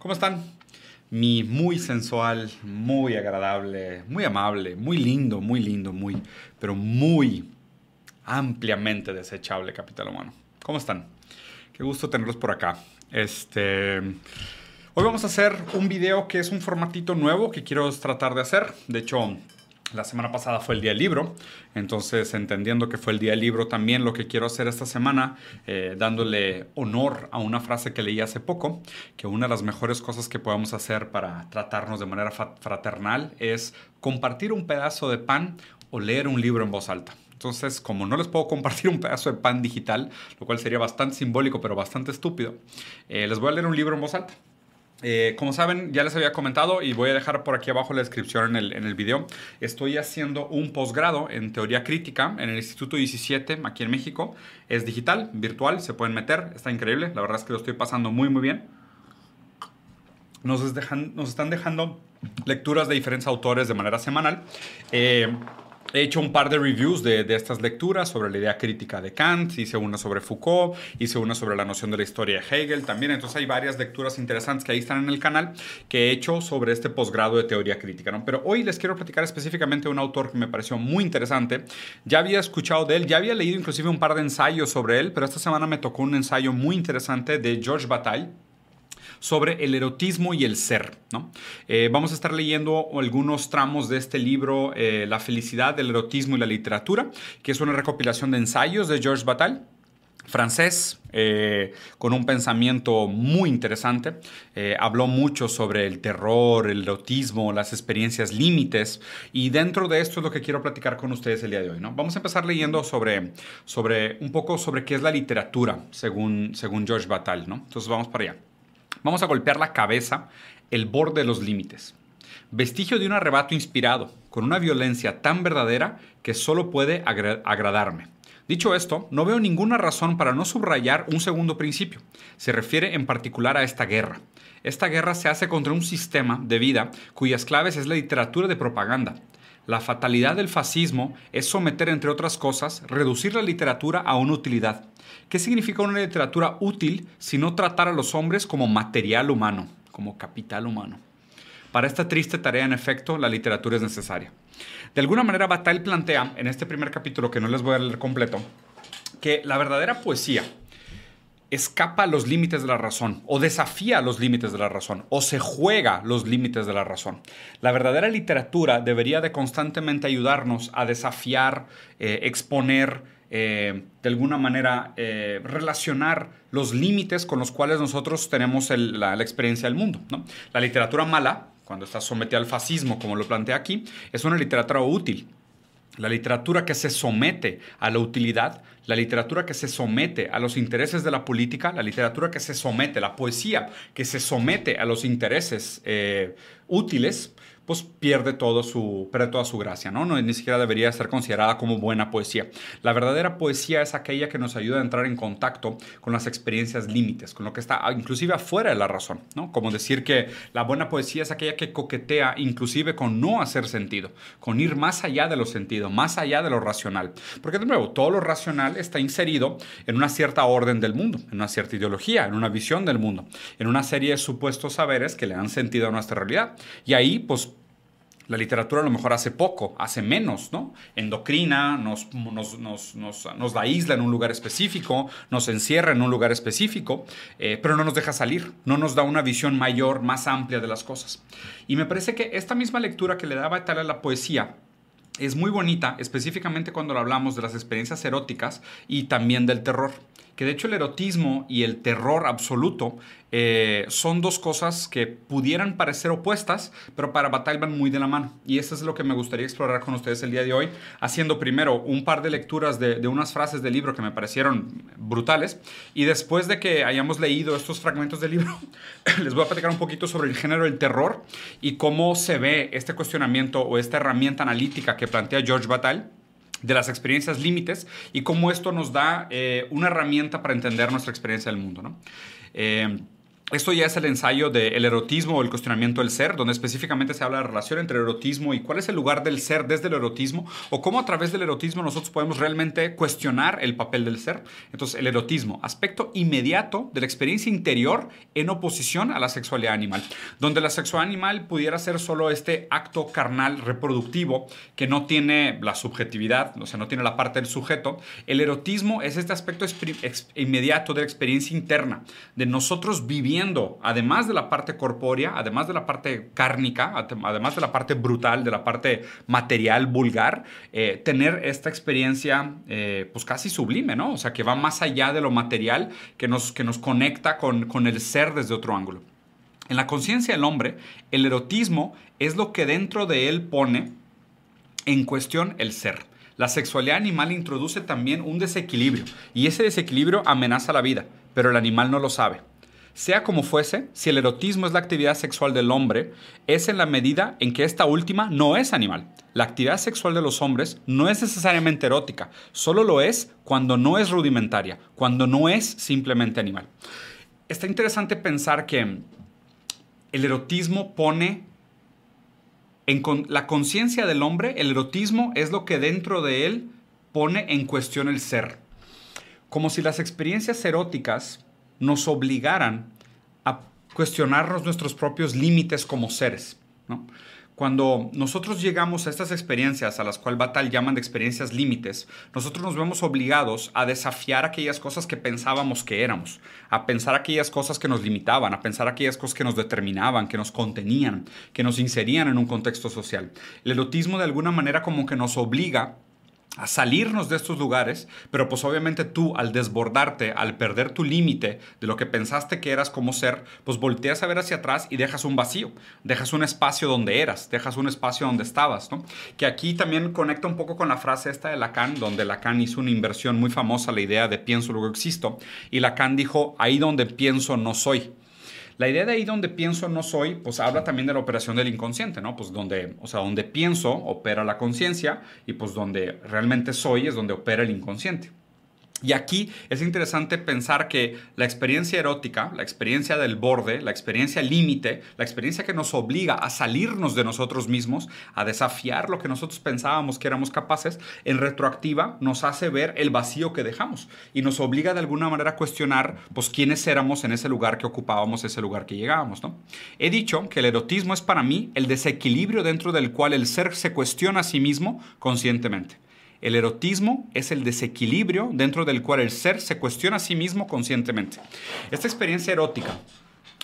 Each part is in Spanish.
¿Cómo están? Mi muy sensual, muy agradable, muy amable, muy lindo, muy lindo, muy, pero muy ampliamente desechable capital humano. ¿Cómo están? Qué gusto tenerlos por acá. Este, hoy vamos a hacer un video que es un formatito nuevo que quiero tratar de hacer. De hecho, la semana pasada fue el día del libro, entonces entendiendo que fue el día del libro también lo que quiero hacer esta semana, eh, dándole honor a una frase que leí hace poco, que una de las mejores cosas que podemos hacer para tratarnos de manera fraternal es compartir un pedazo de pan o leer un libro en voz alta. Entonces, como no les puedo compartir un pedazo de pan digital, lo cual sería bastante simbólico pero bastante estúpido, eh, les voy a leer un libro en voz alta. Eh, como saben, ya les había comentado y voy a dejar por aquí abajo la descripción en el, en el video. Estoy haciendo un posgrado en teoría crítica en el Instituto 17 aquí en México. Es digital, virtual, se pueden meter, está increíble. La verdad es que lo estoy pasando muy, muy bien. Nos, nos están dejando lecturas de diferentes autores de manera semanal. Eh, He hecho un par de reviews de, de, estas lecturas sobre la idea crítica de Kant, hice una sobre Foucault, hice una sobre la noción de la historia de Hegel también, entonces hay varias lecturas interesantes que ahí están en el canal que he hecho sobre este posgrado de teoría crítica. Pero hoy les quiero platicar específicamente de un autor que me pareció muy interesante, ya había escuchado de él, ya había leído inclusive un par de ensayos sobre él, pero esta semana me tocó un ensayo muy interesante de George Bataille, sobre el erotismo y el ser. ¿no? Eh, vamos a estar leyendo algunos tramos de este libro, eh, La felicidad del erotismo y la literatura, que es una recopilación de ensayos de Georges Bataille francés, eh, con un pensamiento muy interesante. Habló mucho sobre el terror, el erotismo, las experiencias límites. Y dentro de esto es lo que quiero platicar con ustedes el día de hoy. ¿no? Vamos a empezar leyendo sobre, sobre un poco sobre qué es la literatura, según, según Georges Bataille. ¿no? Entonces vamos para allá. Vamos a golpear la cabeza, el borde de los límites. Vestigio de un arrebato inspirado, con una violencia tan verdadera que solo puede agra agradarme. Dicho esto, no veo ninguna razón para no subrayar un segundo principio. Se refiere en particular a esta guerra. Esta guerra se hace contra un sistema de vida cuyas claves es la literatura de propaganda. La fatalidad del fascismo es someter, entre otras cosas, reducir la literatura a una utilidad. ¿Qué significa una literatura útil si no tratar a los hombres como material humano, como capital humano? Para esta triste tarea, en efecto, la literatura es necesaria. De alguna manera, Bataille plantea, en este primer capítulo, que no les voy a leer completo, que la verdadera poesía escapa a los límites de la razón, o desafía los límites de la razón, o se juega los límites de la razón. La verdadera literatura debería de constantemente ayudarnos a desafiar, eh, exponer, eh, de alguna manera eh, relacionar los límites con los cuales nosotros tenemos la, experiencia del mundo. La literatura mala, cuando está sometida al fascismo, como lo plantea aquí, es una literatura útil. La literatura que se somete a la utilidad, la literatura que se somete a los intereses de la política, la literatura que se somete, la poesía que se somete a los intereses eh, útiles, pues pierde, todo su, pierde toda su gracia, ¿no? ¿no? Ni siquiera debería ser considerada como buena poesía. La verdadera poesía es aquella que nos ayuda a entrar en contacto con las experiencias límites, con lo que está ah, inclusive afuera de la razón, ¿no? Como decir que la buena poesía es aquella que coquetea inclusive con no hacer sentido, con ir más allá de lo sentido, más allá de lo racional. Porque de nuevo, todo lo racional está inserido en una cierta orden del mundo, en una cierta ideología, en una visión del mundo, en una serie de supuestos saberes que le dan sentido a nuestra realidad. Y ahí, pues, la literatura a lo mejor hace poco, hace menos, ¿no? Endocrina, nos, nos, nos, nos, da isla en un lugar específico, nos encierra en un lugar específico, eh, pero no nos deja salir, no nos da una visión mayor, más amplia de las cosas. Y me parece que esta misma lectura que le daba tal a la poesía, es muy bonita, específicamente cuando hablamos de las experiencias eróticas y también del terror que de hecho el erotismo y el terror absoluto eh, son dos cosas que pudieran parecer opuestas, pero para Bataille van muy de la mano. Y eso es lo que me gustaría explorar con ustedes el día de hoy, haciendo primero un par de lecturas de, unas frases del libro que me parecieron brutales, y después de que hayamos leído estos fragmentos del libro, les voy a platicar un poquito sobre el género del terror y cómo se ve este cuestionamiento o esta herramienta analítica que plantea George Bataille de las experiencias límites y cómo esto nos da eh, una herramienta para entender nuestra experiencia del mundo. ¿no? Eh, Esto ya es el ensayo del erotismo o el cuestionamiento del ser, donde específicamente se habla de la relación entre el erotismo y cuál es el lugar del ser desde el erotismo, o cómo a través del erotismo nosotros podemos realmente cuestionar el papel del ser. Entonces, el erotismo, aspecto inmediato de la experiencia interior en oposición a la sexualidad animal, donde la sexualidad animal pudiera ser solo este acto carnal reproductivo que no tiene la subjetividad, o sea, no tiene la parte del sujeto. El erotismo es este aspecto inmediato de la experiencia interna, de nosotros viviendo además de la parte corpórea, además de la parte cárnica, además de la parte brutal, de la parte material, vulgar, eh, tener esta experiencia eh, pues casi sublime, ¿no? O sea, que va más allá de lo material, que nos, que nos conecta con, con el ser desde otro ángulo. En la conciencia del hombre, el erotismo es lo que dentro de él pone en cuestión el ser. La sexualidad animal introduce también un desequilibrio y ese desequilibrio amenaza la vida, pero el animal no lo sabe. Sea como fuese, si el erotismo es la actividad sexual del hombre, es en la medida en que esta última no es animal. La actividad sexual de los hombres no es necesariamente erótica, solo lo es cuando no es rudimentaria, cuando no es simplemente animal. Está interesante pensar que el erotismo pone en la conciencia del hombre, el erotismo es lo que dentro de él pone en cuestión el ser. Como si las experiencias eróticas nos obligaran a cuestionarnos nuestros propios límites como seres. Cuando nosotros llegamos a estas experiencias, a las cuales Batal llaman de experiencias límites, nosotros nos vemos obligados a desafiar aquellas cosas que pensábamos que éramos, a pensar aquellas cosas que nos limitaban, a pensar aquellas cosas que nos determinaban, que nos contenían, que nos inserían en un contexto social. El erotismo de alguna manera como que nos obliga a salirnos de estos lugares, pero pues obviamente tú al desbordarte, al perder tu límite de lo que pensaste que eras como ser, pues volteas a ver hacia atrás y dejas un vacío, dejas un espacio donde eras, dejas un espacio donde estabas, ¿no? Que aquí también conecta un poco con la frase esta de Lacan, donde Lacan hizo una inversión muy famosa, la idea de pienso luego existo, y Lacan dijo, ahí donde pienso no soy. La idea de ahí donde pienso no soy, pues habla también de la operación del inconsciente, ¿no? Pues donde, o sea, donde pienso opera la conciencia y pues donde realmente soy es donde opera el inconsciente. Y aquí es interesante pensar que la experiencia erótica, la experiencia del borde, la experiencia límite, la experiencia que nos obliga a salirnos de nosotros mismos, a desafiar lo que nosotros pensábamos que éramos capaces, en retroactiva nos hace ver el vacío que dejamos y nos obliga de alguna manera a cuestionar pues quiénes éramos en ese lugar que ocupábamos, ese lugar que llegábamos, ¿no? He dicho que el erotismo es para mí el desequilibrio dentro del cual el ser se cuestiona a sí mismo conscientemente. El erotismo es el desequilibrio dentro del cual el ser se cuestiona a sí mismo conscientemente. Esta experiencia erótica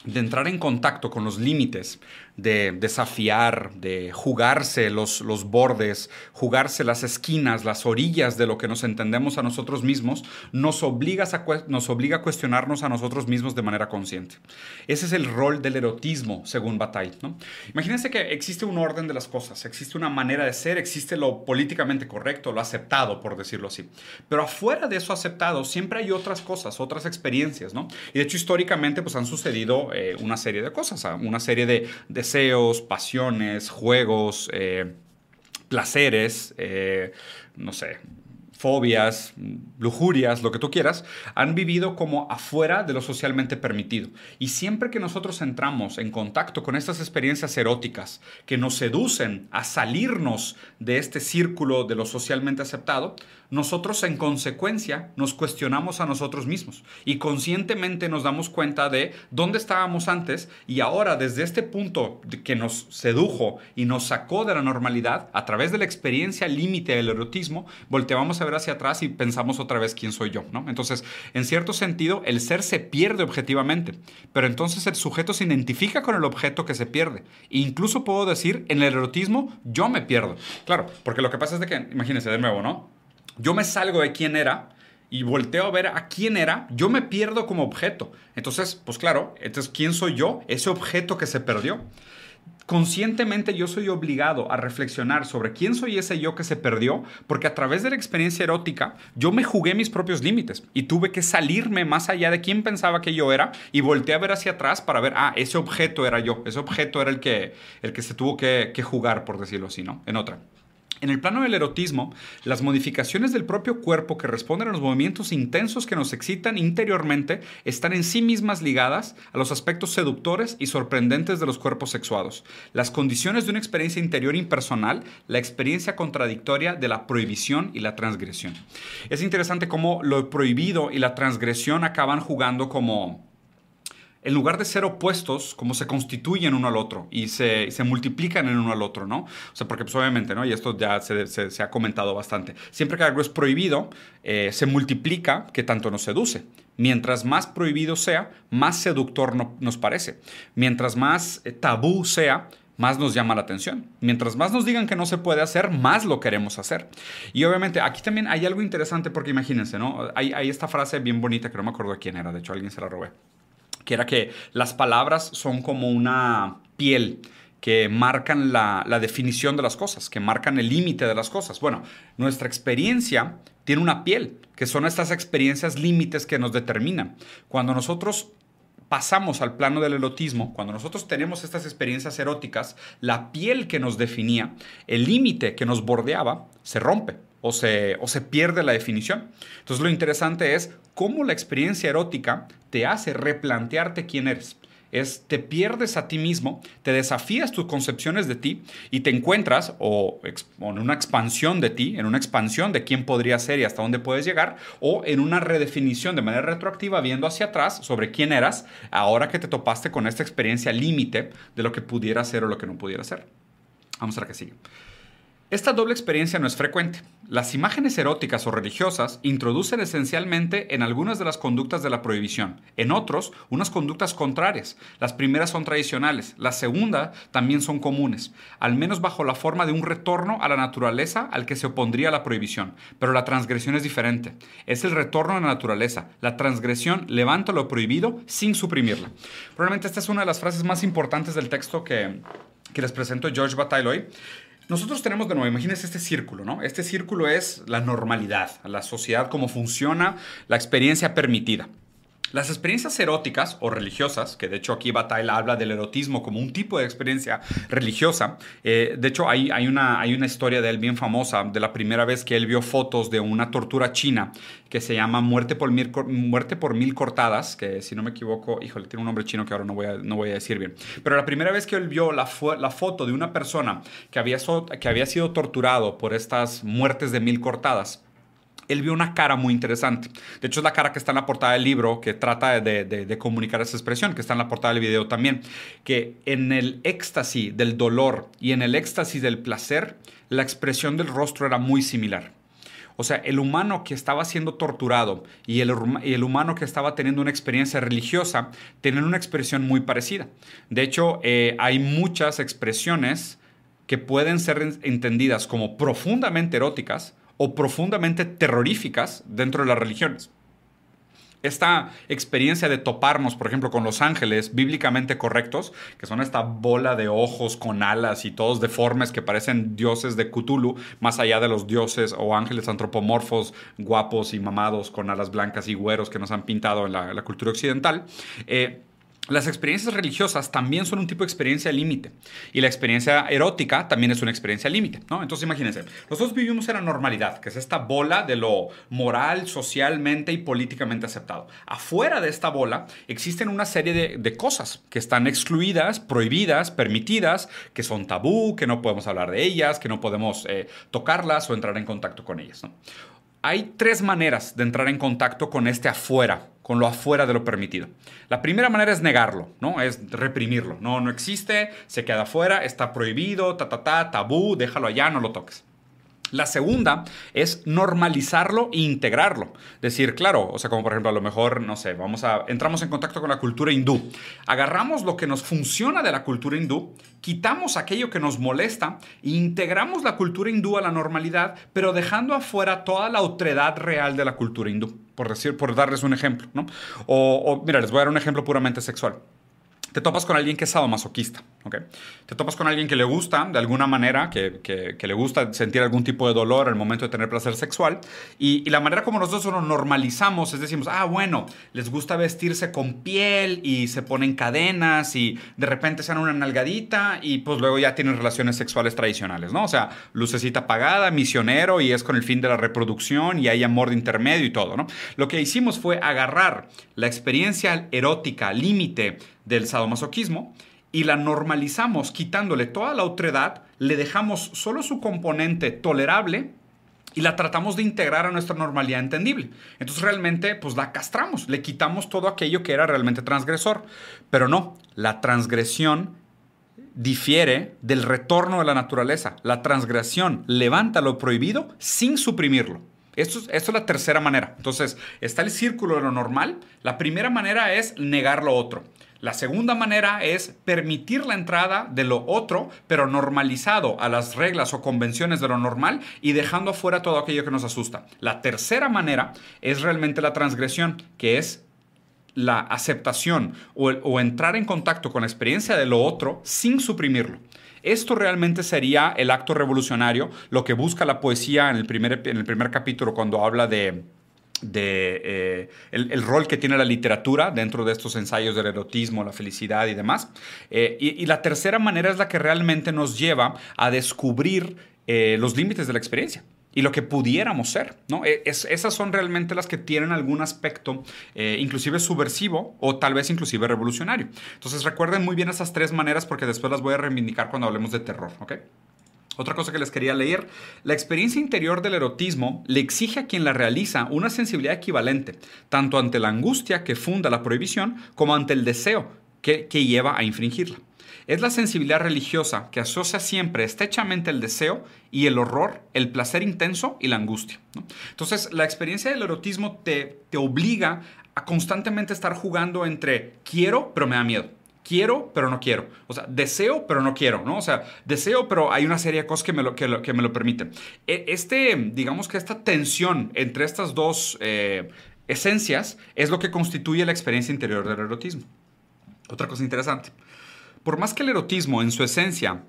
de entrar en contacto con los límites, de desafiar, de jugarse los, los bordes, jugarse las esquinas, las orillas de lo que nos entendemos a nosotros mismos, nos obliga a, nos obliga a cuestionarnos a nosotros mismos de manera consciente. Ese es el rol del erotismo, según Bataille. Imagínense que existe un orden de las cosas, existe una manera de ser, existe lo políticamente correcto, lo aceptado, por decirlo así. Pero afuera de eso aceptado siempre hay otras cosas, otras experiencias. ¿no? Y de hecho históricamente pues, han sucedido eh, una serie de cosas, una serie de deseos, pasiones, juegos, eh, placeres, eh, no sé, fobias, lujurias, lo que tú quieras, han vivido como afuera de lo socialmente permitido. Y siempre que nosotros entramos en contacto con estas experiencias eróticas que nos seducen a salirnos de este círculo de lo socialmente aceptado, nosotros en consecuencia nos cuestionamos a nosotros mismos y conscientemente nos damos cuenta de dónde estábamos antes y ahora desde este punto que nos sedujo y nos sacó de la normalidad a través de la experiencia límite del erotismo, volteamos a ver hacia atrás y pensamos otra vez quién soy yo, ¿no? Entonces, en cierto sentido, el ser se pierde objetivamente, pero entonces el sujeto se identifica con el objeto que se pierde. E incluso puedo decir, en el erotismo yo me pierdo. Claro, porque lo que pasa es de que, imagínense de nuevo, ¿no? Yo me salgo de quién era y volteo a ver a quién era, yo me pierdo como objeto. Entonces, pues claro, entonces, ¿quién soy yo? Ese objeto que se perdió. Conscientemente yo soy obligado a reflexionar sobre quién soy ese yo que se perdió, porque a través de la experiencia erótica yo me jugué mis propios límites y tuve que salirme más allá de quién pensaba que yo era y volteé a ver hacia atrás para ver, ah, ese objeto era yo, ese objeto era el que, el que se tuvo que, que jugar, por decirlo así, ¿no? En otra. En el plano del erotismo, las modificaciones del propio cuerpo que responden a los movimientos intensos que nos excitan interiormente están en sí mismas ligadas a los aspectos seductores y sorprendentes de los cuerpos sexuados, las condiciones de una experiencia interior impersonal, la experiencia contradictoria de la prohibición y la transgresión. Es interesante cómo lo prohibido y la transgresión acaban jugando como en lugar de ser opuestos, como se constituyen uno al otro y se, multiplican en uno al otro, ¿no? O sea, porque pues, obviamente, ¿no? Y esto ya se, ha comentado bastante. Siempre que algo es prohibido, eh, se multiplica que tanto nos seduce. Mientras más prohibido sea, más seductor nos parece. Mientras más eh, tabú sea, más nos llama la atención. Mientras más nos digan que no se puede hacer, más lo queremos hacer. Y obviamente aquí también hay algo interesante porque imagínense, ¿no? Hay, hay esta frase bien bonita que no me acuerdo quién era, de hecho alguien se la robé que era que las palabras son como una piel que marcan la, definición de las cosas, que marcan el límite de las cosas. Bueno, nuestra experiencia tiene una piel, que son estas experiencias límites que nos determinan. Cuando nosotros pasamos al plano del erotismo, cuando nosotros tenemos estas experiencias eróticas, la piel que nos definía, el límite que nos bordeaba, se rompe o se, o se pierde la definición. Entonces lo interesante es cómo la experiencia erótica te hace replantearte quién eres. Es, te pierdes a ti mismo, te desafías tus concepciones de ti y te encuentras o, en una expansión de ti, en una expansión de quién podría ser y hasta dónde puedes llegar, o en una redefinición de manera retroactiva viendo hacia atrás sobre quién eras ahora que te topaste con esta experiencia límite de lo que pudiera ser o lo que no pudiera ser. Vamos a ver qué sigue. Esta doble experiencia no es frecuente. Las imágenes eróticas o religiosas introducen esencialmente en algunas de las conductas de la prohibición, en otros unas conductas contrarias. Las primeras son tradicionales, las segundas también son comunes, al menos bajo la forma de un retorno a la naturaleza al que se opondría la prohibición. Pero la transgresión es diferente. Es el retorno a la naturaleza. La transgresión levanta lo prohibido sin suprimirla. Probablemente esta es una de las frases más importantes del texto que, que les presento George Bataille hoy. Nosotros tenemos de nuevo, imagínense este círculo, ¿no? Este círculo es la normalidad, la sociedad, cómo funciona, la experiencia permitida. Las experiencias eróticas o religiosas, que de hecho aquí Bataille habla del erotismo como un tipo de experiencia religiosa, eh, de hecho hay, hay, una, hay una historia de él bien famosa, de la primera vez que él vio fotos de una tortura china que se llama Muerte por Mil, Muerte por mil Cortadas, que si no me equivoco, híjole, tiene un nombre chino que ahora no voy a, no voy a decir bien, pero la primera vez que él vio la, la foto de una persona que había, que había sido torturado por estas muertes de mil cortadas, él vio una cara muy interesante. De hecho, es la cara que está en la portada del libro, que trata de, comunicar esa expresión, que está en la portada del video también, que en el éxtasis del dolor y en el éxtasis del placer, la expresión del rostro era muy similar. O sea, el humano que estaba siendo torturado y el, humano que estaba teniendo una experiencia religiosa tienen una expresión muy parecida. De hecho, eh, hay muchas expresiones que pueden ser entendidas como profundamente eróticas o profundamente terroríficas dentro de las religiones. Esta experiencia de toparnos, por ejemplo, con los ángeles bíblicamente correctos, que son esta bola de ojos con alas y todos deformes que parecen dioses de Cthulhu, más allá de los dioses o ángeles antropomorfos, guapos y mamados con alas blancas y güeros que nos han pintado en la, cultura occidental, eh, las experiencias religiosas también son un tipo de experiencia límite. Y la experiencia erótica también es una experiencia límite, ¿no? Entonces imagínense, nosotros vivimos en la normalidad, que es esta bola de lo moral, socialmente y políticamente aceptado. Afuera de esta bola existen una serie de, cosas que están excluidas, prohibidas, permitidas, que son tabú, que no podemos hablar de ellas, que no podemos eh, tocarlas o entrar en contacto con ellas, ¿no? Hay tres maneras de entrar en contacto con este afuera, con lo afuera de lo permitido. La primera manera es negarlo, ¿no? Es reprimirlo. No, no existe, se queda afuera, está prohibido, ta, ta, ta, tabú, déjalo allá, no lo toques. La segunda es normalizarlo e integrarlo. Decir, claro, o sea, como por ejemplo, a lo mejor, no sé, vamos a, entramos en contacto con la cultura hindú. Agarramos lo que nos funciona de la cultura hindú, quitamos aquello que nos molesta e integramos la cultura hindú a la normalidad, pero dejando afuera toda la otredad real de la cultura hindú, por, decir, por darles un ejemplo, ¿no? O, o mira, les voy a dar un ejemplo puramente sexual te topas con alguien que es sadomasoquista, Te topas con alguien que le gusta, de alguna manera, que, que, le gusta sentir algún tipo de dolor al momento de tener placer sexual, y, la manera como nosotros lo normalizamos es decimos, ah, bueno, les gusta vestirse con piel y se ponen cadenas y de repente se dan una nalgadita y pues luego ya tienen relaciones sexuales tradicionales, ¿no? O sea, lucecita apagada, misionero y es con el fin de la reproducción y hay amor de intermedio y todo, ¿no? Lo que hicimos fue agarrar la experiencia erótica límite del sadomasoquismo y la normalizamos quitándole toda la otredad, le dejamos solo su componente tolerable y la tratamos de integrar a nuestra normalidad entendible. Entonces realmente pues la castramos, le quitamos todo aquello que era realmente transgresor. Pero no, la transgresión difiere del retorno de la naturaleza. La transgresión levanta lo prohibido sin suprimirlo. Esto, esto, es la tercera manera. Entonces, está el círculo de lo normal. La primera manera es negar lo otro. La segunda manera es permitir la entrada de lo otro, pero normalizado a las reglas o convenciones de lo normal y dejando afuera todo aquello que nos asusta. La tercera manera es realmente la transgresión, que es la aceptación o, entrar en contacto con la experiencia de lo otro sin suprimirlo. Esto realmente sería el acto revolucionario, lo que busca la poesía en el primer, en el primer capítulo cuando habla de, de eh, el, rol que tiene la literatura dentro de estos ensayos del erotismo, la felicidad y demás. Eh, y, la tercera manera es la que realmente nos lleva a descubrir eh, los límites de la experiencia y lo que pudiéramos ser. ¿no? E, esas son realmente las que tienen algún aspecto inclusive subversivo o tal vez inclusive revolucionario. Entonces recuerden muy bien esas tres maneras porque después las voy a reivindicar cuando hablemos de terror. ¿okay? Otra cosa que les quería leer, la experiencia interior del erotismo le exige a quien la realiza una sensibilidad equivalente, tanto ante la angustia que funda la prohibición como ante el deseo que, lleva a infringirla. Es la sensibilidad religiosa que asocia siempre estrechamente el deseo y el horror, el placer intenso y la angustia. Entonces, la experiencia del erotismo te, te obliga a constantemente estar jugando entre quiero, pero me da miedo quiero, pero no quiero. O sea, deseo, pero no quiero, ¿no? O sea, deseo, pero hay una serie de cosas que me lo, que, me lo permiten. E, este, digamos que esta tensión entre estas dos eh, esencias es lo que constituye la experiencia interior del erotismo. Otra cosa interesante. Por más que el erotismo en su esencia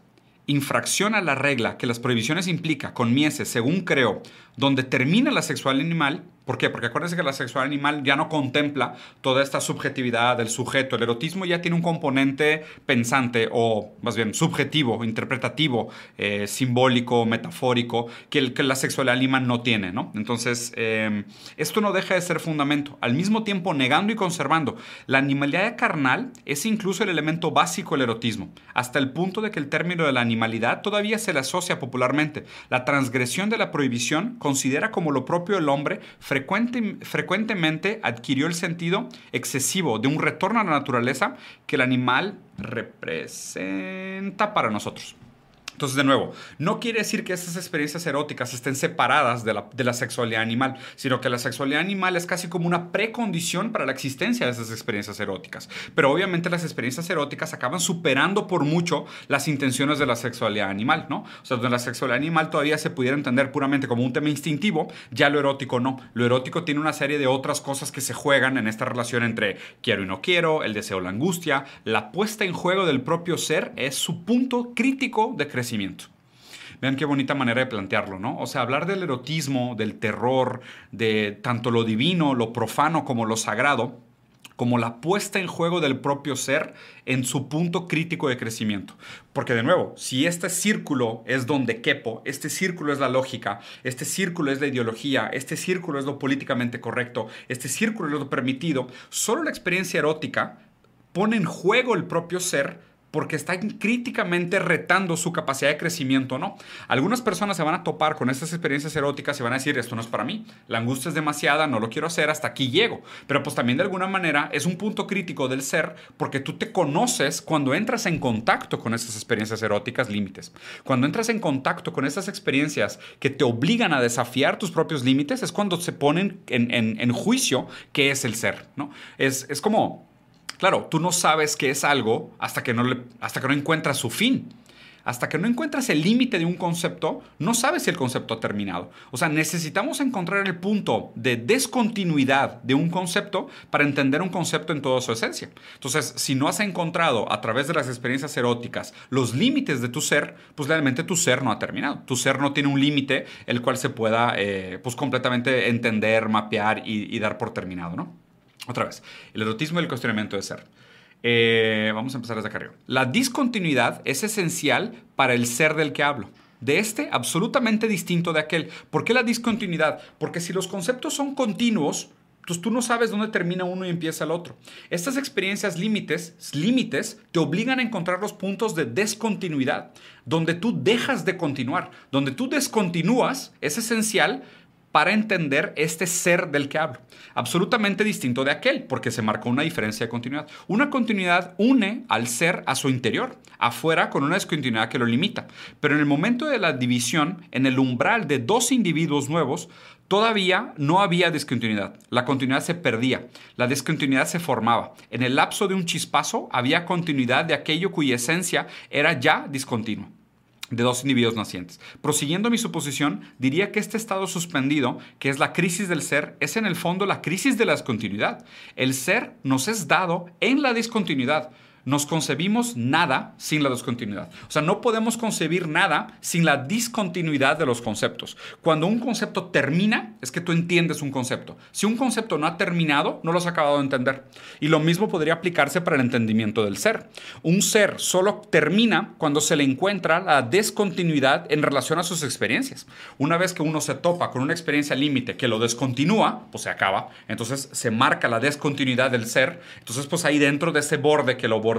infracciona la regla que las prohibiciones implica con mieses, según creo, donde termina la sexual animal, ¿Por qué? Porque acuérdense que la sexual animal ya no contempla toda esta subjetividad del sujeto. El erotismo ya tiene un componente pensante o más bien subjetivo, interpretativo, eh, simbólico, metafórico, que, el, que la sexualidad animal no tiene. ¿no? Entonces, em, esto no deja de ser fundamento. Al mismo tiempo, negando y conservando, la animalidad carnal es incluso el elemento básico del erotismo, hasta el punto de que el término de la animalidad todavía se le asocia popularmente. La transgresión de la prohibición considera como lo propio del hombre frecuentemente adquirió el sentido excesivo de un retorno a la naturaleza que el animal representa para nosotros. Entonces, de nuevo, no quiere decir que esas experiencias eróticas estén separadas de la, sexualidad animal, sino que la sexualidad animal es casi como una precondición para la existencia de esas experiencias eróticas. Pero obviamente las experiencias eróticas acaban superando por mucho las intenciones de la sexualidad animal, ¿no? O sea, donde la sexualidad animal todavía se pudiera entender puramente como un tema instintivo, ya lo erótico no. Lo erótico tiene una serie de otras cosas que se juegan en esta relación entre quiero y no quiero, el deseo, la angustia, la puesta en juego del propio ser es su punto crítico de crecimiento Vean qué bonita manera de plantearlo, ¿no? O sea, hablar del erotismo, del terror, de tanto lo divino, lo profano como lo sagrado, como la puesta en juego del propio ser en su punto crítico de crecimiento. Porque de nuevo, si este círculo es donde quepo, este círculo es la lógica, este círculo es la ideología, este círculo es lo políticamente correcto, este círculo es lo permitido, solo la experiencia erótica pone en juego el propio ser porque están críticamente retando su capacidad de crecimiento, ¿no? Algunas personas se van a topar con estas experiencias eróticas y van a decir, esto no es para mí, la angustia es demasiada, no lo quiero hacer, hasta aquí llego. Pero pues también de alguna manera es un punto crítico del ser porque tú te conoces cuando entras en contacto con esas experiencias eróticas límites. Cuando entras en contacto con esas experiencias que te obligan a desafiar tus propios límites, es cuando se ponen en, juicio qué es el ser, ¿no? Es, es como Claro, tú no sabes qué es algo hasta que no, hasta que no encuentras su fin. Hasta que no encuentras el límite de un concepto, no sabes si el concepto ha terminado. O sea, necesitamos encontrar el punto de descontinuidad de un concepto para entender un concepto en toda su esencia. Entonces, si no has encontrado a través de las experiencias eróticas los límites de tu ser, pues realmente tu ser no ha terminado. Tu ser no tiene un límite el cual se pueda eh, pues completamente entender, mapear y, y dar por terminado, ¿no? Otra vez, el erotismo y el cuestionamiento de ser. Eh, vamos a empezar desde acá arriba. La discontinuidad es esencial para el ser del que hablo. De este, absolutamente distinto de aquel. ¿Por qué la discontinuidad? Porque si los conceptos son continuos, pues tú no sabes dónde termina uno y empieza el otro. Estas experiencias límites, límites te obligan a encontrar los puntos de descontinuidad, donde tú dejas de continuar, donde tú descontinúas, es esencial para entender este ser del que hablo. Absolutamente distinto de aquel, porque se marcó una diferencia de continuidad. Una continuidad une al ser a su interior, afuera con una descontinuidad que lo limita. Pero en el momento de la división, en el umbral de dos individuos nuevos, Todavía no había discontinuidad. La continuidad se perdía. La discontinuidad se formaba. En el lapso de un chispazo había continuidad de aquello cuya esencia era ya discontinua de dos individuos nacientes. Prosiguiendo mi suposición, diría que este estado suspendido, que es la crisis del ser, es en el fondo la crisis de la discontinuidad. El ser nos es dado en la discontinuidad nos concebimos nada sin la discontinuidad. O sea, no podemos concebir nada sin la discontinuidad de los conceptos. Cuando un concepto termina, es que tú entiendes un concepto. Si un concepto no ha terminado, no lo has acabado de entender. Y lo mismo podría aplicarse para el entendimiento del ser. Un ser solo termina cuando se le encuentra la descontinuidad en relación a sus experiencias. Una vez que uno se topa con una experiencia límite que lo descontinúa, pues se acaba. Entonces se marca la descontinuidad del ser. Entonces, pues ahí dentro de ese borde que lo borda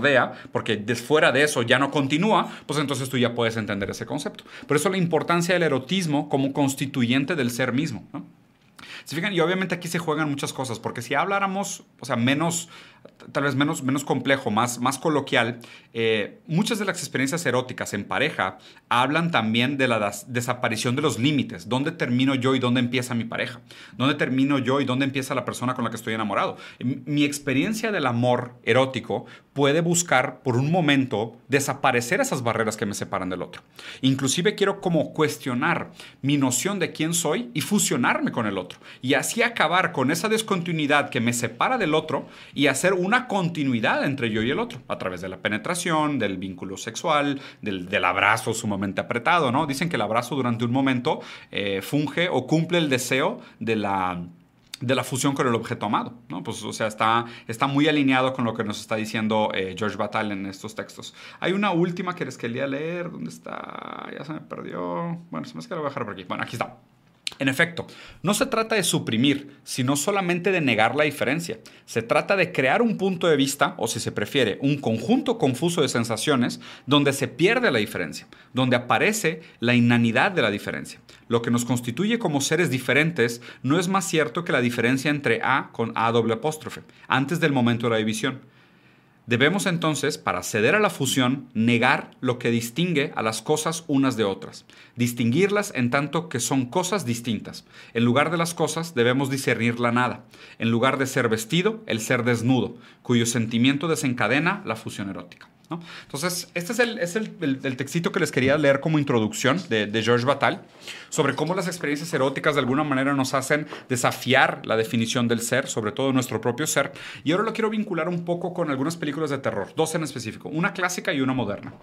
porque fuera de eso ya no continúa, pues entonces tú ya puedes entender ese concepto. Por eso la importancia del erotismo como constituyente del ser mismo. Fijan, y obviamente aquí se juegan muchas cosas, porque si habláramos, o sea, menos, tal vez menos, menos complejo, más, más coloquial, eh, muchas de las experiencias eróticas en pareja hablan también de la desaparición de los límites. ¿Dónde termino yo y dónde empieza mi pareja? ¿Dónde termino yo y dónde empieza la persona con la que estoy enamorado? Mi experiencia del amor erótico puede buscar por un momento desaparecer esas barreras que me separan del otro. Inclusive quiero como cuestionar mi noción de quién soy y fusionarme con el otro. Y así acabar con esa descontinuidad que me separa del otro y hacer una continuidad entre yo y el otro a través de la penetración, del vínculo sexual, del, abrazo sumamente apretado, ¿no? Dicen que el abrazo durante un momento eh, funge o cumple el deseo de la de la fusión con el objeto amado, ¿no? Pues, o sea, está, está muy alineado con lo que nos está diciendo eh, George Batal en estos textos. Hay una última que les quería leer, ¿dónde está? Ya se me perdió. Bueno, se me es que lo voy a dejar por aquí. Bueno, aquí está. En efecto, no se trata de suprimir, sino solamente de negar la diferencia. Se trata de crear un punto de vista, o si se prefiere, un conjunto confuso de sensaciones donde se pierde la diferencia, donde aparece la inanidad de la diferencia. Lo que nos constituye como seres diferentes no es más cierto que la diferencia entre A con A doble apóstrofe, antes del momento de la división. Debemos entonces, para ceder a la fusión, negar lo que distingue a las cosas unas de otras, distinguirlas en tanto que son cosas distintas. En lugar de las cosas debemos discernir la nada, en lugar de ser vestido, el ser desnudo, cuyo sentimiento desencadena la fusión erótica. Entonces, este es, el, es el, textito que les quería leer como introducción de, de, George Batal sobre cómo las experiencias eróticas de alguna manera nos hacen desafiar la definición del ser, sobre todo nuestro propio ser. Y ahora lo quiero vincular un poco con algunas películas de terror, dos en específico, una clásica y una moderna.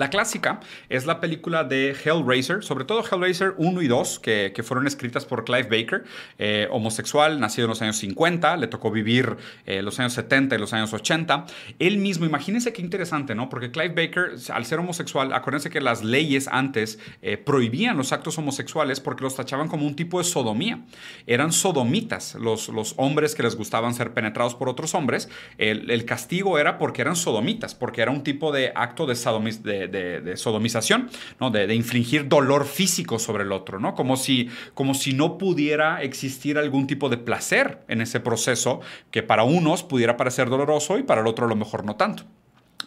La clásica es la película de Hellraiser, sobre todo Hellraiser 1 y 2, que, fueron escritas por Clive Baker, eh, homosexual, nacido en los años 50, le tocó vivir eh, los años 70 y los años 80. Él mismo, imagínense qué interesante, ¿no? Porque Clive Baker, al ser homosexual, acuérdense que las leyes antes eh, prohibían los actos homosexuales porque los tachaban como un tipo de sodomía. Eran sodomitas los, los hombres que les gustaban ser penetrados por otros hombres. El, castigo era porque eran sodomitas, porque era un tipo de acto de, de de, sodomización, ¿no? De, infligir dolor físico sobre el otro, ¿no? Como si, como si no pudiera existir algún tipo de placer en ese proceso que para unos pudiera parecer doloroso y para el otro a lo mejor no tanto.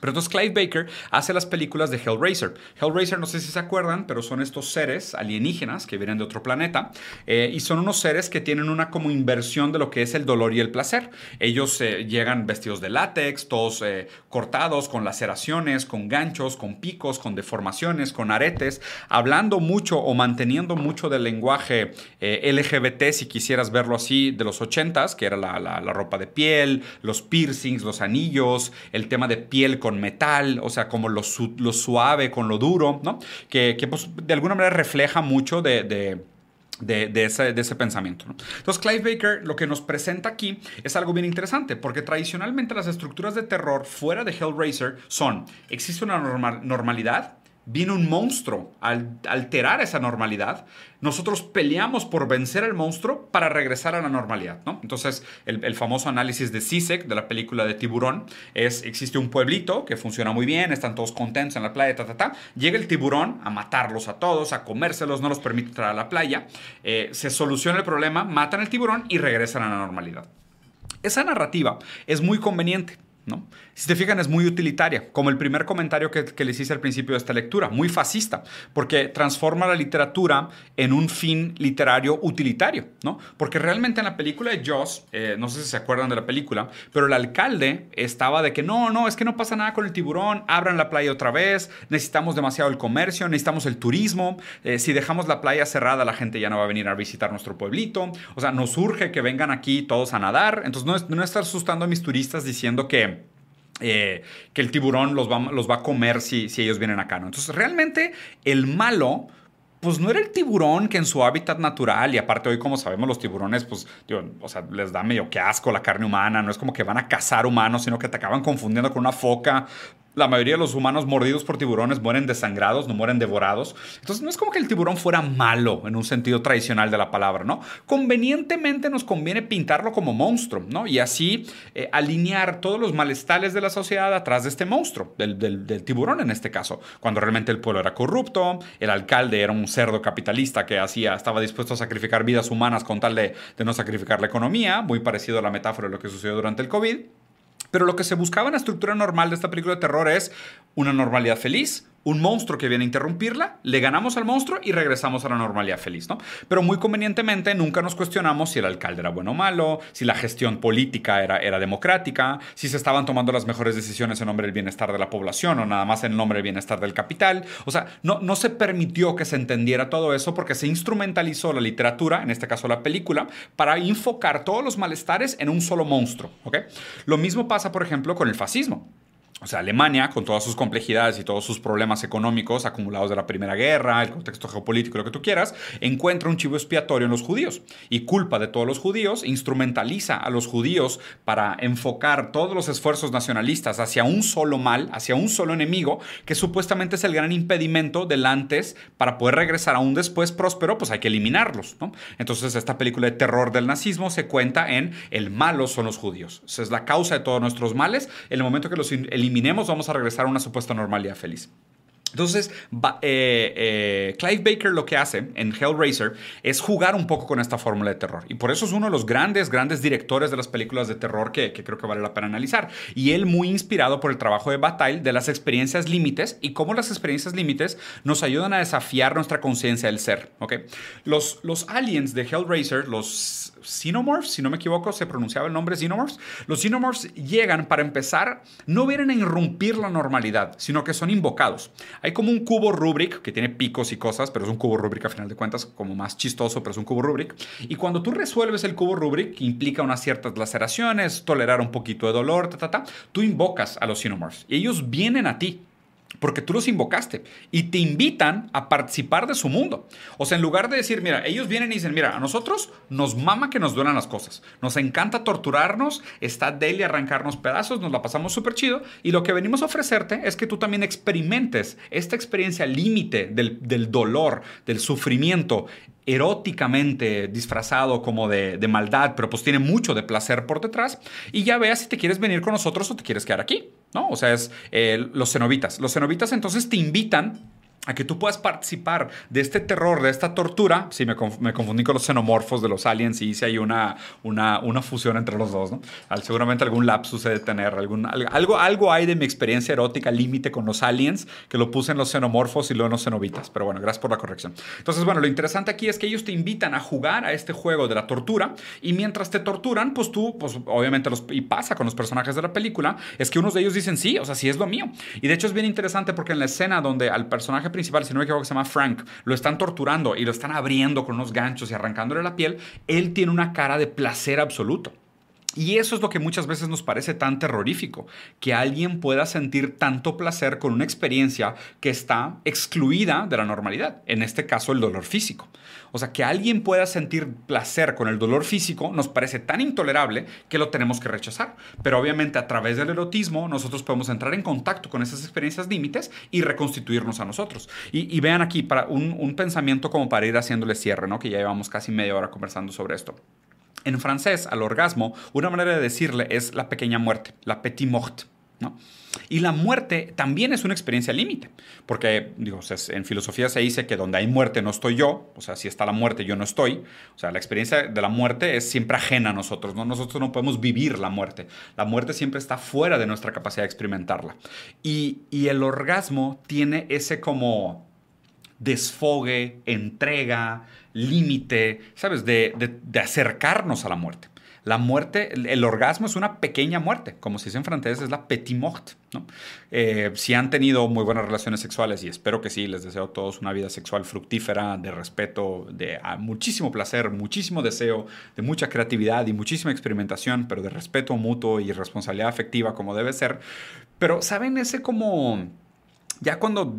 Pero entonces Clive Baker hace las películas de Hellraiser. Hellraiser, no sé si se acuerdan, pero son estos seres alienígenas que vienen de otro planeta eh, y son unos seres que tienen una como inversión de lo que es el dolor y el placer. Ellos eh, llegan vestidos de látex, todos eh, cortados, con laceraciones, con ganchos, con picos, con deformaciones, con aretes, hablando mucho o manteniendo mucho del lenguaje LGBT, si quisieras verlo así, de los 80s, que era la, la ropa de piel, los piercings, los anillos, el tema de piel con metal, o sea, como lo, suave con lo duro, ¿no? Que, pues, de alguna manera refleja mucho de, de ese, de, ese, pensamiento. Entonces, Clive Baker lo que nos presenta aquí es algo bien interesante, porque tradicionalmente las estructuras de terror fuera de Hellraiser son, existe una normalidad, viene un monstruo al alterar esa normalidad, nosotros peleamos por vencer al monstruo para regresar a la normalidad, ¿no? Entonces, el, famoso análisis de Sisek de la película de Tiburón es, existe un pueblito que funciona muy bien, están todos contentos en la playa, ta, ta, ta. Llega el tiburón a matarlos a todos, a comérselos, no los permite entrar a la playa. Eh, se soluciona el problema, matan al tiburón y regresan a la normalidad. Esa narrativa es muy conveniente ¿no? Si te fijan, es muy utilitaria, como el primer comentario que, les hice al principio de esta lectura, muy fascista, porque transforma la literatura en un fin literario utilitario, ¿no? Porque realmente en la película de Joss, eh, no sé si se acuerdan de la película, pero el alcalde estaba de que no, no, es que no pasa nada con el tiburón, abran la playa otra vez, necesitamos demasiado el comercio, necesitamos el turismo, eh, si dejamos la playa cerrada la gente ya no va a venir a visitar nuestro pueblito, o sea, nos urge que vengan aquí todos a nadar, entonces no, no estar asustando a mis turistas diciendo que eh, que el tiburón los va, los va a comer si, si, ellos vienen acá. Entonces, realmente el malo pues no era el tiburón que en su hábitat natural, y aparte hoy como sabemos los tiburones, pues, o sea, les da medio que asco la carne humana, no es como que van a cazar humanos, sino que te acaban confundiendo con una foca la mayoría de los humanos mordidos por tiburones mueren desangrados, no mueren devorados. Entonces no es como que el tiburón fuera malo en un sentido tradicional de la palabra, ¿no? Convenientemente nos conviene pintarlo como monstruo, ¿no? Y así eh, alinear todos los malestares de la sociedad atrás de este monstruo, del, tiburón en este caso, cuando realmente el pueblo era corrupto, el alcalde era un cerdo capitalista que hacía, estaba dispuesto a sacrificar vidas humanas con tal de, de no sacrificar la economía, muy parecido a la metáfora de lo que sucedió durante el COVID. Pero lo que se buscaba en la estructura normal de esta película de terror es una normalidad feliz, un monstruo que viene a interrumpirla, le ganamos al monstruo y regresamos a la normalidad feliz, ¿no? Pero muy convenientemente nunca nos cuestionamos si el alcalde era bueno o malo, si la gestión política era, era democrática, si se estaban tomando las mejores decisiones en nombre del bienestar de la población o nada más en nombre del bienestar del capital. O sea, no, no se permitió que se entendiera todo eso porque se instrumentalizó la literatura, en este caso la película, para enfocar todos los malestares en un solo monstruo, ¿ok? Lo mismo pasa, por ejemplo, con el fascismo. O sea, Alemania, con todas sus complejidades y todos sus problemas económicos acumulados de la Primera Guerra, el contexto geopolítico, lo que tú quieras, encuentra un chivo expiatorio en los judíos y culpa de todos los judíos, instrumentaliza a los judíos para enfocar todos los esfuerzos nacionalistas hacia un solo mal, hacia un solo enemigo, que supuestamente es el gran impedimento del antes para poder regresar a un después próspero, pues hay que eliminarlos, ¿no? Entonces, esta película de terror del nazismo se cuenta en el malo son los judíos. Esa es la causa de todos nuestros males. En el momento que los eliminamos, eliminemos, vamos a regresar a una supuesta normalidad feliz. Entonces, eh, eh, Clive Baker lo que hace en Hellraiser es jugar un poco con esta fórmula de terror. Y por eso es uno de los grandes, grandes directores de las películas de terror que, creo que vale la pena analizar. Y él muy inspirado por el trabajo de Bataille de las experiencias límites y cómo las experiencias límites nos ayudan a desafiar nuestra conciencia del ser. ¿okay? Los, los aliens de Hellraiser, los Xenomorphs, si no me equivoco, se pronunciaba el nombre Xenomorphs. Los Xenomorphs llegan para empezar, no vienen a irrumpir la normalidad, sino que son invocados. Hay como un cubo Rubrik que tiene picos y cosas, pero es un cubo Rubrik a final de cuentas, como más chistoso, pero es un cubo Rubrik. Y cuando tú resuelves el cubo Rubrik, que implica unas ciertas laceraciones, tolerar un poquito de dolor, ta, ta, ta, tú invocas a los Xenomorphs y ellos vienen a ti porque tú los invocaste y te invitan a participar de su mundo. O sea, en lugar de decir, mira, ellos vienen y dicen, mira, a nosotros nos mama que nos duelan las cosas, nos encanta torturarnos, está deli arrancarnos pedazos, nos la pasamos súper chido y lo que venimos a ofrecerte es que tú también experimentes esta experiencia límite del, dolor, del sufrimiento eróticamente disfrazado como de, de, maldad, pero pues tiene mucho de placer por detrás, y ya veas si te quieres venir con nosotros o te quieres quedar aquí, ¿no? O sea, es eh, los cenobitas. Los cenobitas entonces te invitan a que tú puedas participar de este terror, de esta tortura. Sí, me, confundí con los xenomorfos de los aliens y hice ahí una, una, una fusión entre los dos, ¿no? seguramente algún lapsus de tener, algún, algo, algo hay de mi experiencia erótica límite con los aliens que lo puse en los xenomorfos y luego en los xenobitas. Pero bueno, gracias por la corrección. Entonces, bueno, lo interesante aquí es que ellos te invitan a jugar a este juego de la tortura y mientras te torturan, pues tú, pues obviamente, los, y pasa con los personajes de la película, es que unos de ellos dicen, sí, o sea, sí es lo mío. Y de hecho es bien interesante porque en la escena donde al personaje principal, si no me equivoco, se llama Frank, lo están torturando y lo están abriendo con unos ganchos y arrancándole la piel, él tiene una cara de placer absoluto. Y eso es lo que muchas veces nos parece tan terrorífico, que alguien pueda sentir tanto placer con una experiencia que está excluida de la normalidad, en este caso el dolor físico. O sea, que alguien pueda sentir placer con el dolor físico nos parece tan intolerable que lo tenemos que rechazar. Pero obviamente a través del erotismo nosotros podemos entrar en contacto con esas experiencias límites y reconstituirnos a nosotros. Y, vean aquí para un, un, pensamiento como para ir haciéndole cierre, ¿no? que ya llevamos casi media hora conversando sobre esto. En francés, al orgasmo, una manera de decirle es la pequeña muerte, la petit mort. ¿no? Y la muerte también es una experiencia límite, porque digo, en filosofía se dice que donde hay muerte no estoy yo, o sea, si está la muerte yo no estoy, o sea, la experiencia de la muerte es siempre ajena a nosotros, ¿no? nosotros no podemos vivir la muerte, la muerte siempre está fuera de nuestra capacidad de experimentarla. Y, y el orgasmo tiene ese como desfogue, entrega, límite, ¿sabes? De, acercarnos a la muerte. La muerte, el, orgasmo es una pequeña muerte, como se dice en francés, es la petit mort. Eh, si han tenido muy buenas relaciones sexuales, y espero que sí, les deseo a todos una vida sexual fructífera, de respeto, de muchísimo placer, muchísimo deseo, de mucha creatividad y muchísima experimentación, pero de respeto mutuo y responsabilidad afectiva como debe ser. Pero, ¿saben ese como... Ya cuando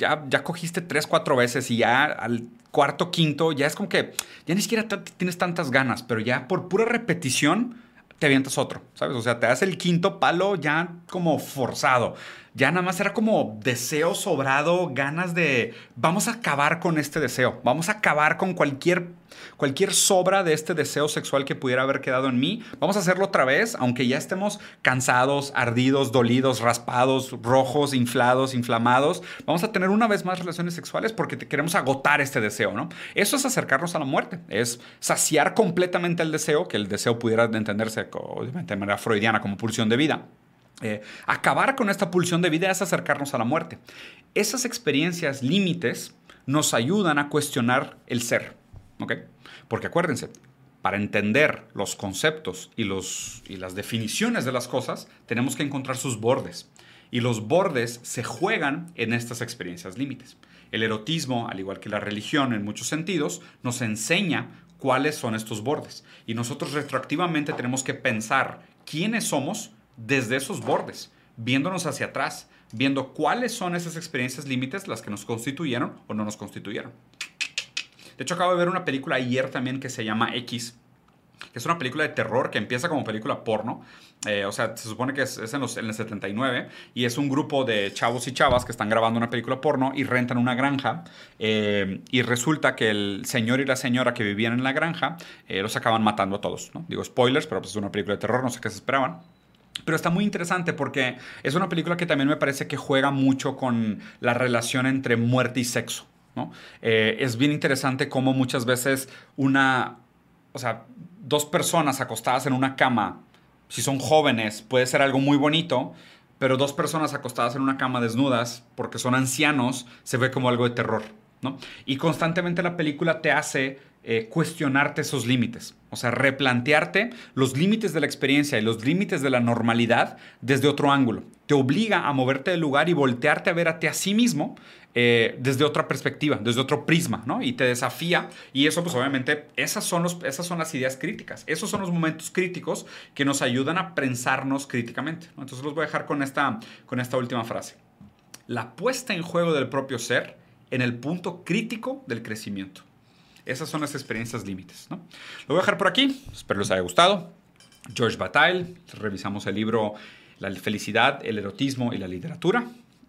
ya, ya cogiste tres, cuatro veces y ya al cuarto, quinto, ya es como que ya ni siquiera tienes tantas ganas, pero ya por pura repetición te avientas otro, ¿sabes? O sea, te das el quinto palo ya como forzado ya nada más era como deseo sobrado, ganas de, vamos a acabar con este deseo, vamos a acabar con cualquier, cualquier sobra de este deseo sexual que pudiera haber quedado en mí, vamos a hacerlo otra vez, aunque ya estemos cansados, ardidos, dolidos, raspados, rojos, inflados, inflamados, vamos a tener una vez más relaciones sexuales porque queremos agotar este deseo, ¿no? Eso es acercarnos a la muerte, es saciar completamente el deseo, que el deseo pudiera entenderse de manera freudiana como pulsión de vida. Eh, acabar con esta pulsión de vida es acercarnos a la muerte. Esas experiencias límites nos ayudan a cuestionar el ser. Porque acuérdense, para entender los conceptos y, los, y las definiciones de las cosas, tenemos que encontrar sus bordes. Y los bordes se juegan en estas experiencias límites. El erotismo, al igual que la religión en muchos sentidos, nos enseña cuáles son estos bordes. Y nosotros retroactivamente tenemos que pensar quiénes somos desde esos bordes, viéndonos hacia atrás, viendo cuáles son esas experiencias límites las que nos constituyeron o no nos constituyeron. De hecho, acabo de ver una película ayer también que se llama X, que es una película de terror que empieza como película porno. Eh, o sea, se supone que es, en, el 79 y es un grupo de chavos y chavas que están grabando una película porno y rentan una granja. Eh, y resulta que el señor y la señora que vivían en la granja eh, los acaban matando a todos. ¿no? Digo spoilers, pero pues es una película de terror, no sé qué se esperaban. Pero está muy interesante porque es una película que también me parece que juega mucho con la relación entre muerte y sexo. ¿no? Eh, es bien interesante cómo muchas veces una, o sea, dos personas acostadas en una cama, si son jóvenes, puede ser algo muy bonito, pero dos personas acostadas en una cama desnudas, porque son ancianos, se ve como algo de terror. ¿no? Y constantemente la película te hace eh, cuestionarte esos límites, o sea, replantearte los límites de la experiencia y los límites de la normalidad desde otro ángulo. Te obliga a moverte del lugar y voltearte a ver a sí mismo eh, desde otra perspectiva, desde otro prisma, ¿no? Y te desafía y eso pues obviamente esas son, los, esas son las ideas críticas, esos son los momentos críticos que nos ayudan a pensarnos críticamente. Entonces los voy a dejar con esta, con esta última frase. La puesta en juego del propio ser en el punto crítico del crecimiento. Esas son las experiencias límites. ¿no? Lo voy a dejar por aquí. Espero les haya gustado. George Bataille. Revisamos el libro La felicidad, el erotismo y la literatura.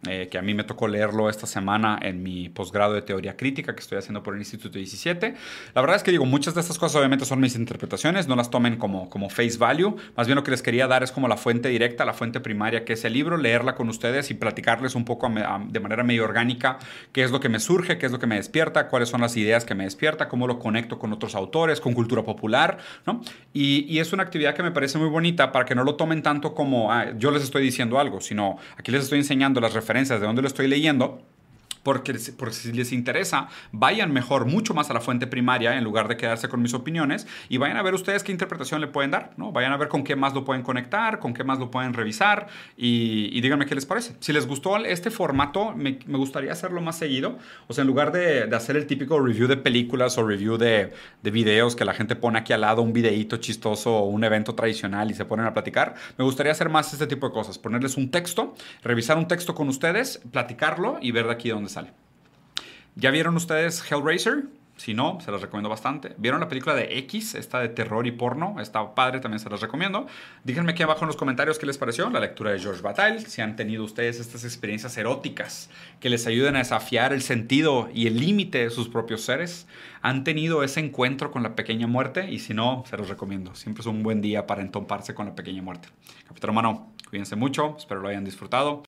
Eh, que a mí me tocó leerlo esta semana en mi posgrado de teoría crítica que estoy haciendo por el Instituto 17. La verdad es que digo, muchas de estas cosas obviamente son mis interpretaciones, no las tomen como, como face value, más bien lo que les quería dar es como la fuente directa, la fuente primaria que es el libro, leerla con ustedes y platicarles un poco de manera medio orgánica qué es lo que me surge, qué es lo que me despierta, cuáles son las ideas que me despierta, cómo lo conecto con otros autores, con cultura popular, ¿no? Y, y es una actividad que me parece muy bonita para que no lo tomen tanto como ah, yo les estoy diciendo algo, sino aquí les estoy enseñando las referencias de dónde lo estoy leyendo porque, si les interesa, vayan mejor, mucho más a la fuente primaria en lugar de quedarse con mis opiniones y vayan a ver ustedes qué interpretación le pueden dar, ¿no? Vayan a ver con qué más lo pueden conectar, con qué más lo pueden revisar y, díganme qué les parece. Si les gustó este formato, me, me gustaría hacerlo más seguido. O sea, en lugar de, de, hacer el típico review de películas o review de, de videos que la gente pone aquí al lado, un videíto chistoso o un evento tradicional y se ponen a platicar, me gustaría hacer más este tipo de cosas. Ponerles un texto, revisar un texto con ustedes, platicarlo y ver de aquí dónde ¿Ya vieron ustedes Hellraiser? Si no, se los recomiendo bastante. ¿Vieron la película de X, esta de terror y porno? Está padre, también se los recomiendo. Díganme aquí abajo en los comentarios qué les pareció la lectura de George Bataille, si han tenido ustedes estas experiencias eróticas que les ayuden a desafiar el sentido y el límite de sus propios seres. ¿Han tenido ese encuentro con la pequeña muerte? Y si no, se los recomiendo. Siempre es un buen día para entomparse con la pequeña muerte. Capitán Romano, cuídense mucho, espero lo hayan disfrutado.